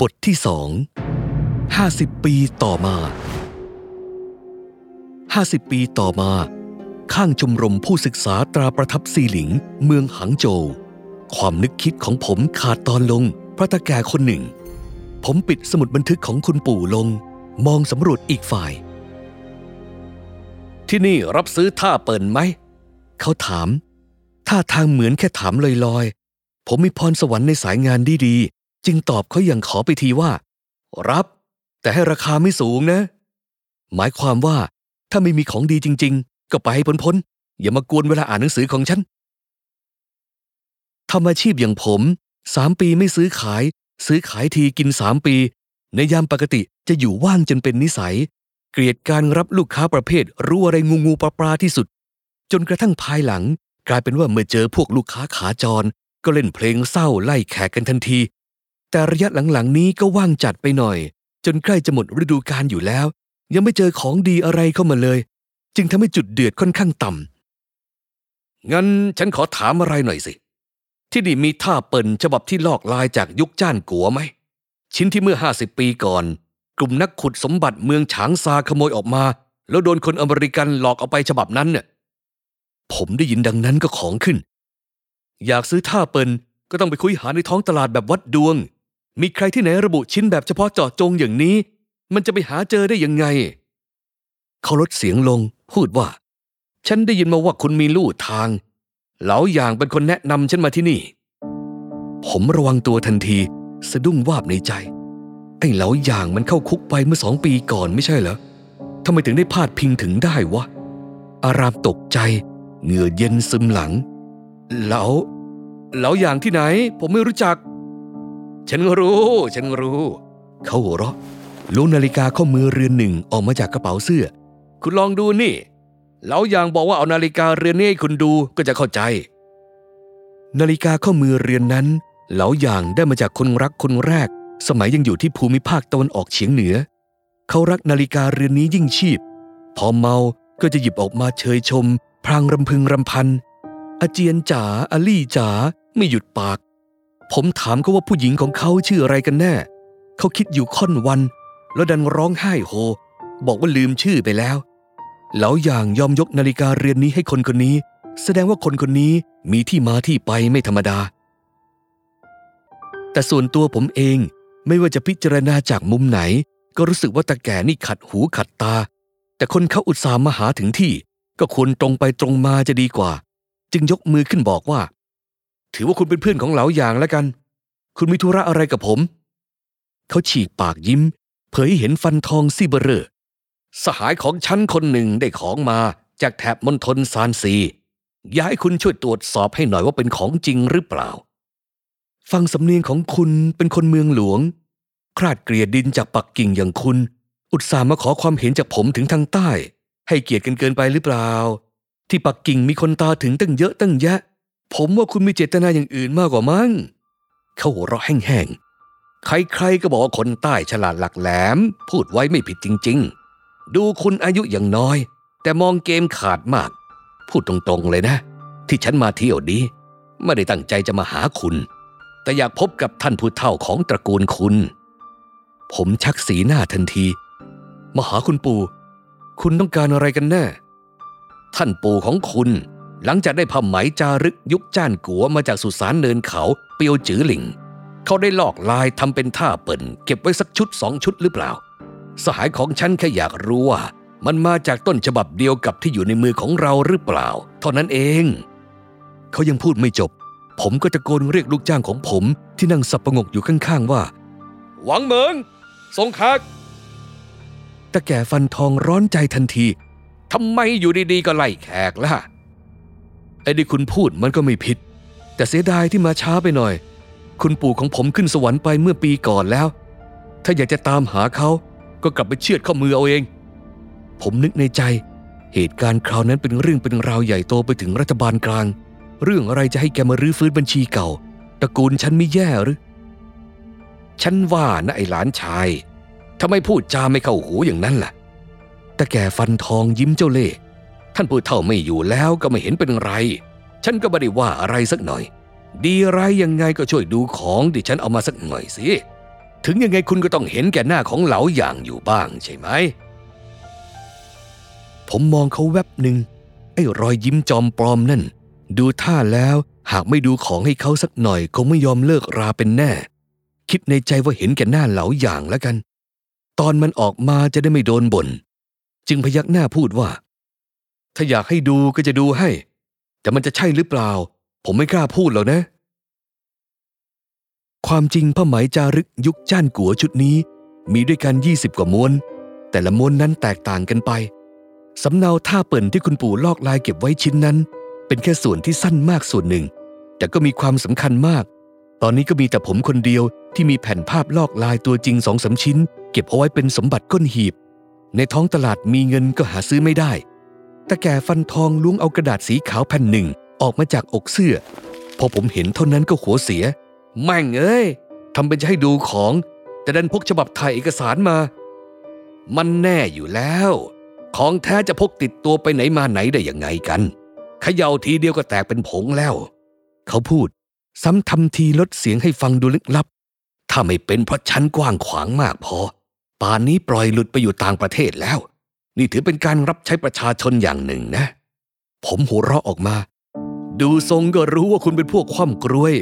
บทที่สองห้าสิบปีต่อมาห้าสิบปีต่อมา ข้างชมรมผู้ศึกษาตราประทับซีหลิง เมืองหังโจว ความนึกคิดของผมขาดตอนลงพระตาแก่คนหนึ่ง ผมปิดสมุดบันทึกของคุณปู่ลง มองสำรวจอีกฝ่าย ที่นี่รับซื้อท่าเปิ่นไหม เขาถาม ท่าทางเหมือนแค่ถามลอยๆ ผมมีพรสวรรค์ในสายงานดีๆ จึงตอบเขาอย่างขอไปทีว่า รับ แต่ให้ราคาไม่สูงนะ หมายความว่าถ้าไม่มีของดีจริง ๆ ก็ไปให้พ้นๆอย่ามากวนเวลาอ่านหนังสือของฉันทำอาชีพอย่างผมสามปีไม่ซื้อขาย ซื้อขายทีกินสามปี ในยามปกติจะอยู่ว่างจนเป็นนิสัย เกลียดการรับลูกค้าประเภท รู้อะไรงูงูปลาปลาที่สุด จนกระทั่งภายหลัง กลายเป็นว่าเมื่อเจอพวกลูกค้าขาจร ก็เล่นเพลงเศร้าไล่แขกกันทันที แต่ระยะหลังๆนี้ก็ว่างจัดไปหน่อย จนใกล้จะหมดฤดูกาลอยู่แล้ว ยังไม่เจอของดีอะไรเข้ามาเลย จึงทำให้จุดเดือดค่อนข้างต่ำงั้นฉันขอถามอะไรหน่อยสิ ที่นี่มีท่าเปิ่นฉบับที่ลอกลายจากยุคจ้านกัวไหม ชิ้นที่เมื่อห้าสิบปีก่อน กลุ่มนักขุดสมบัติเมืองฉางซาขโมยออกมา แล้วโดนคนอเมริกันหลอกเอาไปฉบับนั้นเนี่ยผมได้ยินดังนั้นก็ของขึ้น อยากซื้อท่าเปิ่นก็ต้องไปคุยหาในท้องตลาดแบบวัดดวง มีใครที่ไหนระบุชิ้นแบบเฉพาะเจาะจงอย่างนี้ มันจะไปหาเจอได้ยังไง เขาลดเสียงลง พูดว่า ฉันได้ยินมาว่าคุณมีลู่ทาง เหลาอย่างเป็นคนแนะนำฉันมาที่นี่ ผมระวังตัวทันที สะดุ้งวาบในใจ ไอ้เหลาอย่างมันเข้าคุกไปเมื่อสองปีก่อนไม่ใช่เหรอทำไมถึงได้พาดพิงถึงได้วะ อารามตกใจ เหงื่อเย็นซึมหลัง เหลาเหลาอย่างที่ไหน ผมไม่รู้จัก ฉันรู้ ฉันรู้ เขาหัวเราะล้วนาฬิกาข้อมือเรือนหนึ่งออกมาจากกระเป๋าเสื้อ คุณลองดูนี่เหลาอย่างบอกว่าเอานาฬิกาเรือนนี้ให้คุณดูก็จะเข้าใจ นาฬิกาข้อมือเรือนนั้น เหลาอย่างได้มาจากคนรักคนแรก สมัยยังอยู่ที่ภูมิภาคตะวันออกเฉียงเหนือ เขารักนาฬิกาเรือนนี้ยิ่งชีพ พอเมาก็จะหยิบออกมาเชยชม พรางรำพึงรำพัน อาเจียนจ๋าอลี่จ๋าไม่หยุดปาก ผมถามเขาว่าผู้หญิงของเขาชื่ออะไรกันแน่ เขาคิดอยู่ค่อนวัน แล้วดันร้องไห้โฮ บอกว่าลืมชื่อไปแล้วเหลาอย่างยอมยกนาฬิกาเรือนนี้ให้คนคนนี้ แสดงว่าคนคนนี้มีที่มาที่ไปไม่ธรรมดา แต่ส่วนตัวผมเองไม่ว่าจะพิจารณาจากมุมไหน ก็รู้สึกว่าตาแก่นี่ขัดหูขัดตา แต่คนเขาอุตส่าห์มาหาถึงที่ ก็ควรตรงไปตรงมาจะดีกว่า จึงยกมือขึ้นบอกว่า ถือว่าคุณเป็นเพื่อนของเหลาอย่างแล้วกัน คุณมีธุระอะไรกับผม เขาฉีกปากยิ้ม เผยให้เห็นฟันทองซี่เบเรอสหายของฉันคนหนึ่งได้ของมาจากแถบมณฑลซานซีอยากให้คุณช่วยตรวจสอบให้หน่อยว่าเป็นของจริงหรือเปล่า ฟังสำเนียงของคุณเป็นคนเมืองหลวงคราดเกลียดดินจากปักกิ่งอย่างคุณ อุตส่าห์มาขอความเห็นจากผมถึงทางใต้ ให้เกียรติกันเกินไปหรือเปล่า ที่ปักกิ่งมีคนตาถึงตั้งเยอะตั้งแยะ ผมว่าคุณมีเจตนาอย่างอื่นมากกว่ามั้ง เขาหัวเราะแห้งๆ ใครๆก็บอกว่าคนใต้ฉลาดหลักแหลม พูดไว้ไม่ผิดจริงๆ ดูคุณอายุอย่างน้อย แต่มองเกมขาดมาก พูดตรงๆเลยนะ ที่ฉันมาเที่ยวนี้ ไม่ได้ตั้งใจจะมาหาคุณ แต่อยากพบกับท่านผู้เฒ่าของตระกูลคุณ ผมชักสีหน้าทันที มาหาคุณปู่ คุณต้องการอะไรกันแน่ ท่านปู่ของคุณ หลังจากได้ผ้าไหมจารึกยุคจ้านกัวมาจากสุสานเนินเขาเปียวจือหลิง เขาได้ลอกลายทำเป็นท่าเปิ่นเก็บไว้สักชุดสองชุดหรือเปล่า สหายของฉันแค่อยากรู้ว่า มันมาจากต้นฉบับเดียวกับที่อยู่ในมือของเราหรือเปล่า เท่านั้นเอง เขายังพูดไม่จบ ผมก็ตะโกนเรียกลูกจ้างของผมที่นั่งสับประงกอยู่ข้างๆว่า หวังเหมิงส่งคักตะแก่ฟันทองร้อนใจทันทีทำไมอยู่ดีๆก็ไล่แขกล่ะ ไอ้ที่คุณพูดมันก็ไม่ผิด แต่เสียดายที่มาช้าไปหน่อย คุณปู่ของผมขึ้นสวรรค์ไปเมื่อปีก่อนแล้ว ถ้าอยากจะตามหาเขาก็กลับไปเชือดข้อมือเอาเอง ผมนึกในใจ เหตุการณ์คราวนั้นเป็นเรื่องเป็นราวใหญ่โตไปถึงรัฐบาลกลาง เรื่องอะไรจะให้แกมารื้อฟื้นบัญชีเก่าตระกูลฉันไม่แย่หรือ ฉันว่านะไอ้หลานชายทำไมพูดจาไม่เข้าหูอย่างนั้นล่ะ แต่แกฟันทองยิ้มเจ้าเล่ห์ ท่านผู้เฒ่าไม่อยู่แล้วก็ไม่เห็นเป็นไร ฉันก็ไม่ได้ว่าอะไรสักหน่อย ดีไรยังไงก็ช่วยดูของที่ฉันเอามาสักหน่อยสิ ถึงยังไงคุณก็ต้องเห็นแก่หน้าของเหลาอย่างอยู่บ้างใช่ไหม ผมมองเขาแวบหนึ่งไอ้รอยยิ้มจอมปลอมนั่น ดูท่าแล้วหากไม่ดูของให้เขาสักหน่อยคงไม่ยอมเลิกราเป็นแน่ คิดในใจว่าเห็นแก่หน้าเหลาอย่างแล้วกัน ตอนมันออกมาจะได้ไม่โดนบน่นจึงพยักหน้าพูดว่า ถ้าอยากให้ดูก็จะดูให้ แต่มันจะใช่หรือเปล่า ผมไม่กล้าพูดหรอกนะ ความจริงผ้าไหมจารึกยุคจ้านกัวชุดนี้ มีด้วยกัน 20 กว่าม้วน แต่ละม้วนนั้นแตกต่างกันไป สำเนาท่าเปิ่นที่คุณปู่ลอกลายเก็บไว้ชิ้นนั้น เป็นแค่ส่วนที่สั้นมากส่วนหนึ่ง แต่ก็มีความสำคัญมาก ตอนนี้ก็มีแต่ผมคนเดียวที่มีแผ่นภาพลอกลายตัวจริงสองสาชิ้น เก็บเอาไว้เป็นสมบัติก้นหีบ ในท้องตลาดมีเงินก็หาซื้อไม่ได้ ตะแก่ฟันทองล้วงเอากระดาษสีขาวแผ่นหนึ่งออกมาจากอกเสื้อ พอผมเห็นเท่านั้นก็หัวเสีย แม่งเอ้ยทำเป็นจะให้ดูของ แต่ดันพกฉบับถ่ายเอกสารมา มันแน่อยู่แล้ว ของแท้จะพกติดตัวไปไหนมาไหนได้ยังไงกันเขย่าทีเดียวก็แตกเป็นผงแล้ว เขาพูด ซ้ำทำทีลดเสียงให้ฟังดูลึกลับ ถ้าไม่เป็นเพราะฉันกว้างขวางมากพอ ป่านนี้ปล่อยหลุดไปอยู่ต่างประเทศแล้ว นี่ถือเป็นการรับใช้ประชาชนอย่างหนึ่งนะ ผมหัวเราะออกมา ดูทรงก็รู้ว่าคุณเป็นพวกคว่ำกล้วย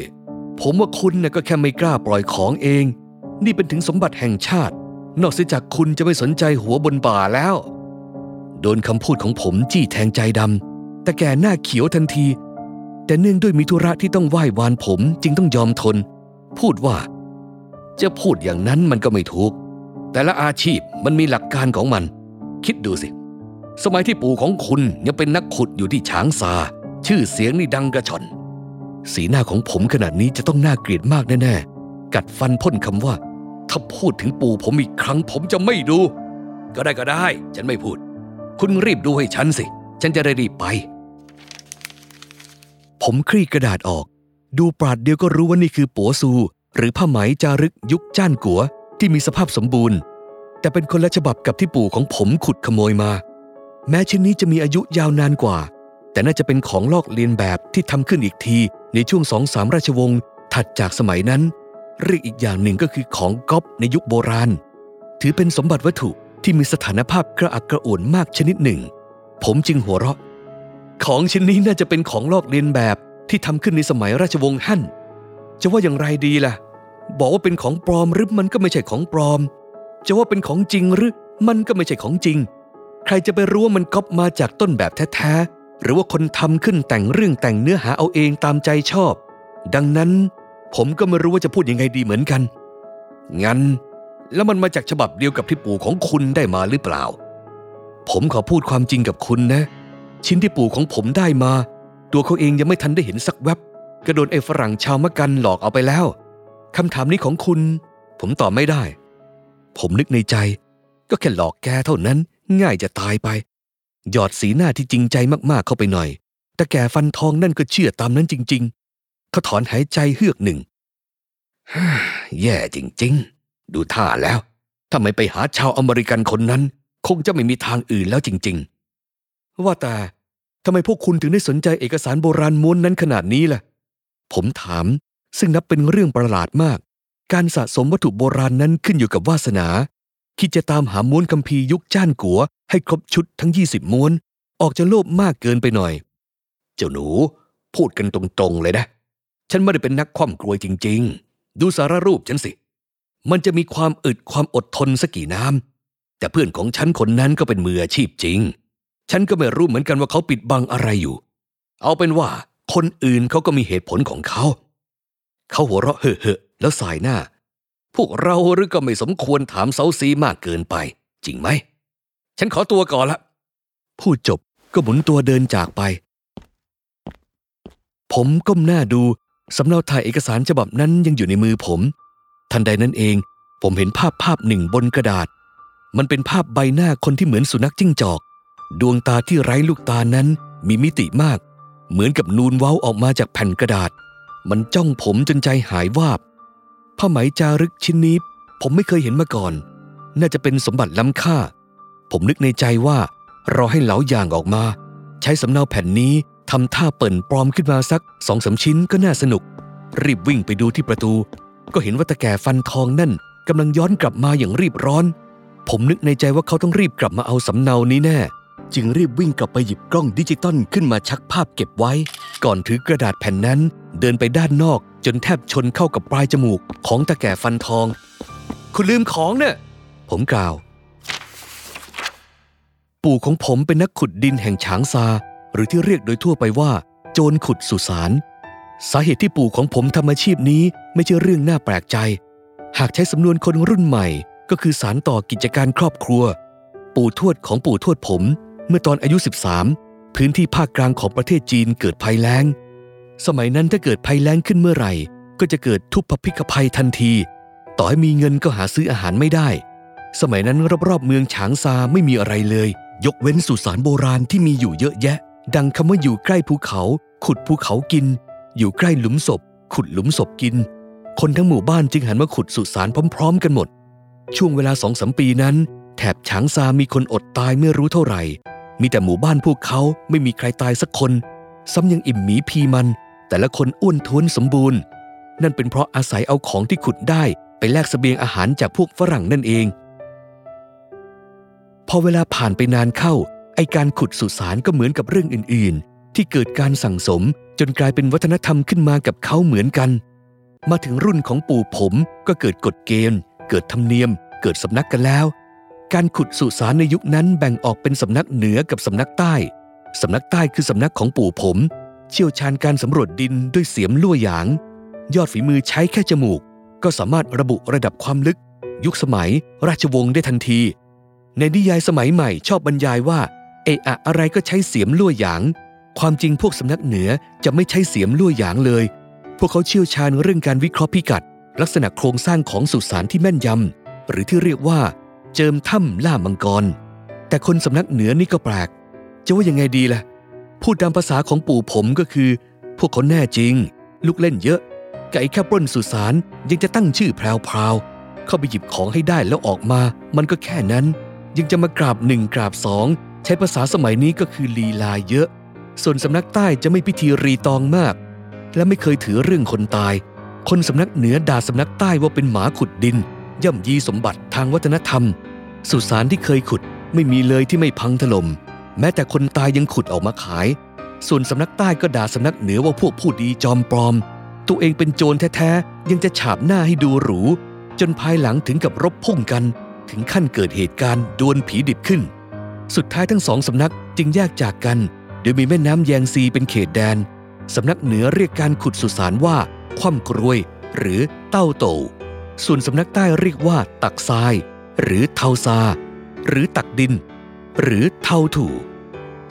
ผมว่าคุณน่ะก็แค่ไม่กล้าปล่อยของเอง นี่เป็นถึงสมบัติแห่งชาติ นอกเสียจากคุณจะไม่สนใจหัวบนบ่าแล้ว โดนคำพูดของผมจี้แทงใจดำแต่แกหน้าเขียวทันที แต่เนื่องด้วยมิธุระที่ต้องไหว้วานผมจึงต้องยอมทน พูดว่า จะพูดอย่างนั้นมันก็ไม่ถูก แต่ละอาชีพมันมีหลักการของมัน คิดดูสิ สมัยที่ปู่ของคุณยังเป็นนักขุดอยู่ที่ฉางซา ชื่อเสียงนี่ดังกระชอน สีหน้าของผมขนาดนี้จะต้องน่าเกลียดมากแน่ๆ กัดฟันพ่นคำว่า ถ้าพูดถึงปู่ผมอีกครั้งผมจะไม่ดู ก็ได้ก็ได้ ฉันไม่พูด คุณรีบดูให้ฉันสิ ฉันจะได้รีบไป ผมคลี่กระดาษออก ดูปราดเดียวก็รู้ว่านี่คือปัวซู หรือผ้าไหมจารึกยุคจ้านกัวที่มีสภาพสมบูรณ์ แต่เป็นคนละฉบับกับที่ปู่ของผมขุดขโมยมา แม้ชิ้นนี้จะมีอายุยาวนานกว่า แต่น่าจะเป็นของลอกเลียนแบบที่ทำขึ้นอีกทีในช่วงสองสามราชวงศ์ถัดจากสมัยนั้น เรียกอีกอย่างหนึ่งก็คือของก๊อปในยุคโบราณ ถือเป็นสมบัติวัตถุที่มีสถานภาพกระอักกระอ่วนมากชนิดหนึ่ง ผมจึงหัวเราะ ของชิ้นนี้น่าจะเป็นของลอกเลียนแบบที่ทำขึ้นในสมัยราชวงศ์ฮั่นจะว่าอย่างไรดีล่ะ บอกว่าเป็นของปลอมหรือมันก็ไม่ใช่ของปลอม จะว่าเป็นของจริงหรือมันก็ไม่ใช่ของจริง ใครจะไปรู้ว่ามันก๊อปมาจากต้นแบบแท้ๆ หรือว่าคนทำขึ้นแต่งเรื่องแต่งเนื้อหาเอาเองตามใจชอบ ดังนั้น ผมก็ไม่รู้ว่าจะพูดยังไงดีเหมือนกัน งั้น แล้วมันมาจากฉบับเดียวกับที่ปู่ของคุณได้มาหรือเปล่า ผมขอพูดความจริงกับคุณนะ ชิ้นที่ปู่ของผมได้มา ตัวเขาเองยังไม่ทันได้เห็นสักแวบก็โดนไอ้ฝรั่งชาวมะกันหลอกเอาไปแล้วคำถามนี้ของคุณ ผมตอบไม่ได้ ผมนึกในใจ ก็แค่หลอกแกเท่านั้น ง่ายจะตายไป หยอดสีหน้าที่จริงใจมากๆเข้าไปหน่อย แต่แกฟันทองนั่นก็เชื่อตามนั้นจริง ๆ เขาถอนหายใจเฮือกหนึ่งแย่จริง ๆ ดูท่าแล้วถ้าไม่ไปหาชาวอเมริกันคนนั้น คงจะไม่มีทางอื่นแล้วจริง ๆ ว่าแต่ทำไมพวกคุณถึงได้สนใจเอกสารโบราณม้วนนั้นขนาดนี้ล่ะ ผมถามซึ่งนับเป็นเรื่องประหลาดมาก การสะสมวัตถุโบราณนั้นขึ้นอยู่กับวาสนา คิดจะตามหาม้วนคัมภีร์ยุคจ้านกัว ให้ครบชุดทั้ง 20 ม้วน ออกจะโลภมากเกินไปหน่อย เจ้าหนู พูดกันตรงๆเลยนะ ฉันไม่ได้เป็นนักคว่ำกลวยจริง ๆ ดูสารรูปฉันสิ มันจะมีความอึดความอดทนสักกี่น้ำแต่เพื่อนของฉันคนนั้นก็เป็นมืออาชีพจริง ฉันก็ไม่รู้เหมือนกันว่าเขาปิดบังอะไรอยู่ เอาเป็นว่าคนอื่นเขาก็มีเหตุผลของเขา เขาหัวเราะเฮ่อๆ แล้วสายหน้า พวกเราหรือก็ไม่สมควรถามเซาซีมากเกินไป จริงไหม ฉันขอตัวก่อนละพูดจบก็หมุนตัวเดินจากไป ผมก้มหน้าดูสำเนาถ่ายเอกสารฉบับนั้นยังอยู่ในมือผม ทันใดนั้นเอง ผมเห็นภาพภาพหนึ่งบนกระดาษ มันเป็นภาพใบหน้าคนที่เหมือนสุนัขจิ้งจอก ดวงตาที่ไร้ลูกตานั้นมีมิติมาก เหมือนกับนูนเว้าออกมาจากแผ่นกระดาษ มันจ้องผมจนใจหายวาบ ผ้าไหมจารึกชิ้นนี้ ผมไม่เคยเห็นมาก่อน น่าจะเป็นสมบัติล้ำค่า ผมนึกในใจว่ารอให้เหลาอย่างออกมา ใช้สำเนาแผ่นนี้ทำท่าเปิ่นปลอมขึ้นมาสักสองสาชิ้นก็น่าสนุก รีบวิ่งไปดูที่ประตู ก็เห็นว่าตาแก่ฟันทองนั่นกำลังย้อนกลับมาอย่างรีบร้อน ผมนึกในใจว่าเขาต้องรีบกลับมาเอาสำเนานี้แน่ จึงรีบวิ่งกลับไปหยิบกล้องดิจิตอลขึ้นมาชักภาพเก็บไว้ ก่อนถือกระดาษแผ่นนั้น เดินไปด้านนอกจนแทบชนเข้ากับปลายจมูกของตาแก่ฟันทอง คุณลืมของเนะ่ะผมกล่าว ปู่ของผมเป็นนักขุดดินแห่งฉางซา หรือที่เรียกโดยทั่วไปว่า โจรขุดสุสานสาเหตุที่ปู่ของผมทำอาชีพนี้ไม่ใช่เรื่องน่าแปลกใจ หากใช้สำนวนคนรุ่นใหม่ก็คือสารต่อกิจการครอบครัว ปู่ทวดของปู่ทวดผม เมื่อตอนอายุ 13 พื้นที่ภาคกลางของประเทศจีนเกิดภัยแล้ง สมัยนั้นถ้าเกิดภัยแล้งขึ้นเมื่อไหร่ ก็จะเกิดทุพพิกภัยทันที ต่อให้มีเงินก็หาซื้ออาหารไม่ได้ สมัยนั้นรอบๆเมืองฉางซาไม่มีอะไรเลย ยกเว้นสุสานโบราณที่มีอยู่เยอะแยะ ดังคำว่าอยู่ใกล้ภูเขา ขุดภูเขากิน อยู่ใกล้หลุมศพ ขุดหลุมศพกิน คนทั้งหมู่บ้านจึงหันมาขุดสุสานพร้อม ๆ กันหมด ช่วงเวลาสองสมปีนั้น แถบฉางซามีคนอดตายไม่รู้เท่าไหร่ มีแต่หมู่บ้านพวกเขาไม่มีใครตายสักคน ซ้ำยังอิ่มหมีพีมัน แต่ละคนอ้วนท้วนสมบูรณ์ นั่นเป็นเพราะอาศัยเอาของที่ขุดได้ไปแลกสเสบียงอาหารจากพวกฝรั่งนั่นเอง พอเวลาผ่านไปนานเข้า ไอการขุดสุสานก็เหมือนกับเรื่องอื่น ๆ ที่เกิดการสั่งสมจนกลายเป็นวัฒนธรรมขึ้นมากับเขาเหมือนกัน มาถึงรุ่นของปู่ผมก็เกิดกฎเกณฑ์ เกิดธรรมเนียม เกิดสำนักกันแล้ว การขุดสุสานในยุคนั้นแบ่งออกเป็นสำนักเหนือกับสำนักใต้ สำนักใต้คือสำนักของปู่ผม เชี่ยวชาญการสำรวจดินด้วยเสียมลั่วหยาง ยอดฝีมือใช้แค่จมูก ก็สามารถระบุระดับความลึก ยุคสมัย ราชวงศ์ได้ทันที ในนิยายสมัยใหม่ชอบบรรยายว่า เอะอะอะไรก็ใช้เสียมลั่วหยาง ความจริงพวกสำนักเหนือจะไม่ใช้เสียมลั่วหยางเลย พวกเขาเชี่ยวชาญเรื่องการวิเคราะห์พิกัด ลักษณะโครงสร้างของสุสานที่แม่นยำหรือที่เรียกว่า เจิมถ้ำล่ามังกรแต่คนสำนักเหนือนี่ก็แปลก จะว่ายังไงดีล่ะ พูดตามภาษาของปู่ผมก็คือ พวกเขาแน่จริง ลูกเล่นเยอะไก่แค่ปล้นสุสานยังจะตั้งชื่อแพรวๆเข้าไปหยิบของให้ได้แล้วออกมา มันก็แค่นั้น ยังจะมากราบหนึ่งกราบสองใช้ภาษาสมัยนี้ก็คือลีลาเยอะ ส่วนสำนักใต้จะไม่พิธีรีตองมาก และไม่เคยถือเรื่องคนตาย คนสำนักเหนือด่าสำนักใต้ว่าเป็นหมาขุดดิน ย่ำยีสมบัติทางวัฒนธรรม สุสานที่เคยขุดไม่มีเลยที่ไม่พังถลม่ม แม้แต่คนตายยังขุดออกมาขาย ส่วนสำนักใต้ก็ด่าสำนักเหนือว่าพวกผู้ดีจอมปลอม ตัวเองเป็นโจรแท้ๆ ยังจะฉาบหน้าให้ดูหรู จนภายหลังถึงกับรบพุ่งกัน ถึงขั้นเกิดเหตุการณ์ดวลผีดิบขึ้น สุดท้ายทั้งสองสำนักจึงแยกจากกัน โดยมีแม่น้ำแยงซีเป็นเขตแดน สำนักเหนือเรียกการขุดสุสานว่า คว่ำกรวย หรือเต้าโตส่วนสำนักใต้เรียกว่า ตักทราย หรือเทาซา หรือตักดิน หรือเทาถู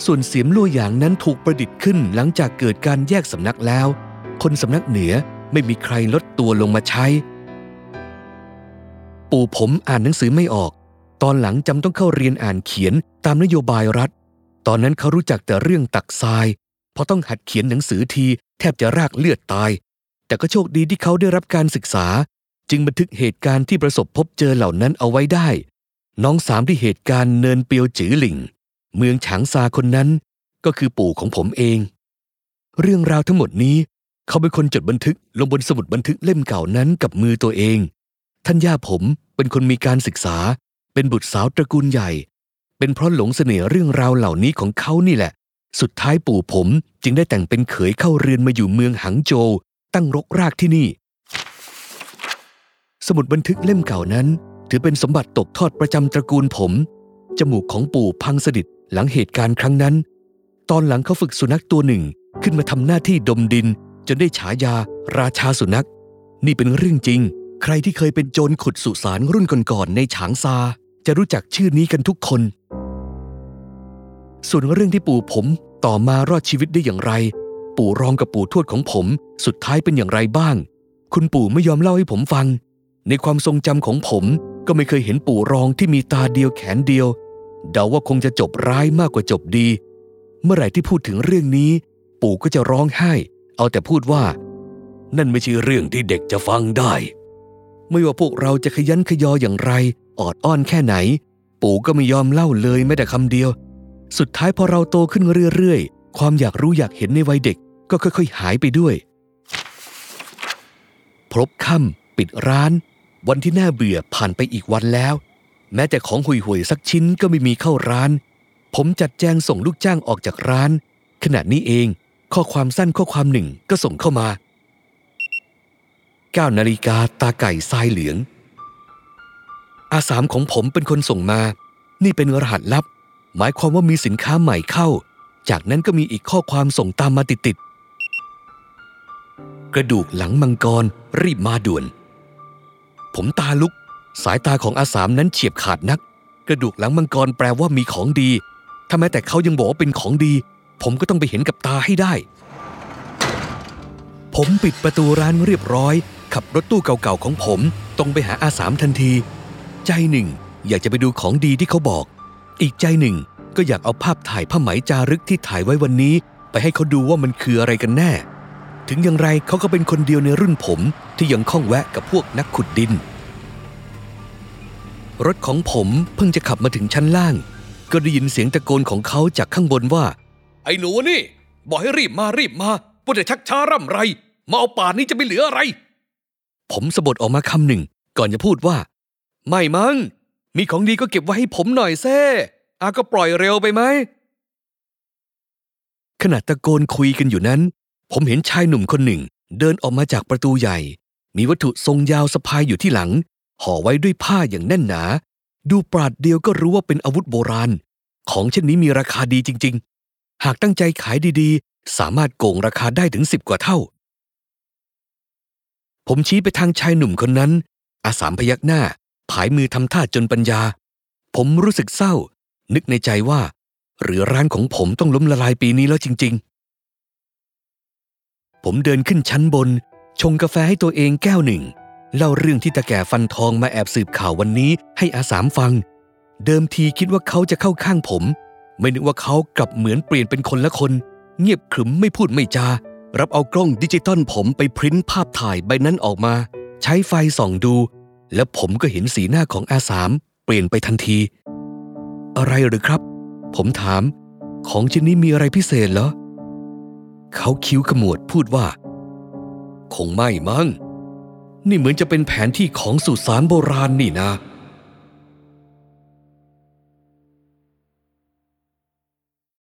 ส่วนเสียมลั่หยางนั้นถูกประดิษฐ์ขึ้นหลังจากเกิดการแยกสำนักแล้ว คนสำนักเหนือไม่มีใครลดตัวลงมาใช้ ปู่ผมอ่านหนังสือไม่ออก ตอนหลังจำต้องเข้าเรียนอ่านเขียนตามนโยบายรัฐ ตอนนั้นเขารู้จักแต่เรื่องตักทรายพอต้องหัดเขียนหนังสือทีแทบจะรากเลือดตาย แต่ก็โชคดีที่เขาได้รับการศึกษา จึงบันทึกเหตุการณ์ที่ประสบพบเจอเหล่านั้นเอาไว้ได้ น้องสามที่เหตุการณ์เนินเปียวจือหลิง เมืองฉางซาคนนั้นก็คือปู่ของผมเอง เรื่องราวทั้งหมดนี้ เขาเป็นคนจดบันทึกลงบนสมุดบันทึกเล่มเก่านั้นกับมือตัวเอง ท่านย่าผมเป็นคนมีการศึกษา เป็นบุตรสาวตระกูลใหญ่ เป็นเพราะหลงเสน่ห์เรื่องราวเหล่านี้ของเขานี่แหละ สุดท้ายปู่ผมจึงได้แต่งเป็นเขยเข้าเรือนมาอยู่เมืองหังโจวตั้งรกรากที่นี่ สมุดบันทึกเล่มเก่านั้น ถือเป็นสมบัติตกทอดประจำตระกูลผม จมูกของปู่พังสดิดหลังเหตุการณ์ครั้งนั้น ตอนหลังเขาฝึกสุนัขตัวหนึ่งขึ้นมาทำหน้าที่ดมดิน จนได้ฉายาราชาสุนัข นี่เป็นเรื่องจริง ใครที่เคยเป็นโจรขุดสุสานรุ่นก่อนๆในฉางซา จะรู้จักชื่อนี้กันทุกคน ส่วนเรื่องที่ปู่ผมต่อมารอดชีวิตได้อย่างไร ปู่รองกับปู่ทวดของผม สุดท้ายเป็นอย่างไรบ้าง คุณปู่ไม่ยอมเล่าให้ผมฟัง ในความทรงจำของผม ก็ไม่เคยเห็นปู่รองที่มีตาเดียวแขนเดียว เดาว่าคงจะจบร้ายมากกว่าจบดี เมื่อไหร่ที่พูดถึงเรื่องนี้ ปู่ก็จะร้องไห้ เอาแต่พูดว่า นั่นไม่ใช่เรื่องที่เด็กจะฟังได้ ไม่ว่าพวกเราจะขยันขยออย่างไร ออดอ้อนแค่ไหน ปู่ก็ไม่ยอมเล่าเลยแม้แต่คำเดียว สุดท้ายพอเราโตขึ้นเรื่อยๆ ความอยากรู้อยากเห็นในวัยเด็กก็ค่อย ๆ หายไปด้วย พบค่ำปิดร้าน วันที่น่าเบื่อผ่านไปอีกวันแล้ว แม้แต่ของห่วยๆสักชิ้นก็ไม่มีเข้าร้าน ผมจัดแจงส่งลูกจ้างออกจากร้าน ขณะนี้เองข้อความสั้นข้อความหนึ่งก็ส่งเข้ามา9นาฬิกาตาไก่ทรายเหลือง อาสามของผมเป็นคนส่งมา นี่เป็นรหัสลับ หมายความว่ามีสินค้าใหม่เข้า จากนั้นก็มีอีกข้อความส่งตามมาติดๆกระดูกหลังมังกรรีบมาด่วน ผมตาลุก สายตาของอาสามนั้นเฉียบขาดนัก กระดูกหลังมังกรแปลว่ามีของดี ถ้าแม้แต่เขายังบอกว่าเป็นของดี ผมก็ต้องไปเห็นกับตาให้ได้ ผมปิดประตูร้านเรียบร้อย ขับรถตู้เก่าๆของผม ตรงไปหาอาสามทันที ใจหนึ่ง อยากจะไปดูของดีที่เขาบอก อีกใจหนึ่งก็อยากเอาภาพถ่ายผ้าไหมจารึกที่ถ่ายไว้วันนี้ ไปให้เขาดูว่ามันคืออะไรกันแน่ ถึงอย่างไรเขาก็เป็นคนเดียวในรุ่นผมที่ยังข้องแวะกับพวกนักขุดดิน รถของผมเพิ่งจะขับมาถึงชั้นล่าง ก็ได้ยินเสียงตะโกนของเขาจากข้างบนว่า ไอ้หนูนี่ บอกให้รีบมารีบมาพูดแต่ชักช้าร่ำไร มาเอาป่านนี้จะไม่เหลืออะไร ผมสะบดออกมาคำหนึ่ง ก่อนจะพูดว่า ไม่มัง้งมีของดีก็เก็บไว้ให้ผมหน่อยแซ่อาก็ปล่อยเร็วไปไหมขณะตะโกนคุยกันอยู่นั้น ผมเห็นชายหนุ่มคนหนึ่ง เดินออกมาจากประตูใหญ่ มีวัตถุทรงยาวสะพายอยู่ที่หลัง ห่อไว้ด้วยผ้าอย่างแน่นหนา ดูปราดเดียวก็รู้ว่าเป็นอาวุธโบราณ ของเช่นนี้มีราคาดีจริง ๆ หากตั้งใจขายดีๆ สามารถโกงราคาได้ถึงสิบกว่าเท่า ผมชี้ไปทางชายหนุ่มคนนั้น อาสามพยักหน้า ผายมือทำท่าจนปัญญา ผมรู้สึกเศร้า นึกในใจว่า หรือร้านของผมต้องล้มละลายปีนี้แล้วจริง ๆ ผมเดินขึ้นชั้นบน ชงกาแฟให้ตัวเองแก้วหนึ่ง เล่าเรื่องที่ตาแก่ฟันทองมาแอบสืบข่าววันนี้ให้อาสามฟัง เดิมทีคิดว่าเขาจะเข้าข้างผม ไม่นึกว่าเขากลับเหมือนเปลี่ยนเป็นคนละคน เงียบขรึมไม่พูดไม่จา รับเอากล้องดิจิตอลผมไปพริ้นภาพถ่ายใบนั้นออกมา ใช้ไฟส่องดู และผมก็เห็นสีหน้าของอาสามเปลี่ยนไปทันที อะไรหรือครับ ผมถาม ของชิ้นนี้มีอะไรพิเศษเหรอ เขาคิ้วขมวดพูดว่า คงไม่มั้ง นี่เหมือนจะเป็นแผนที่ของสุสานโบราณนี่นะ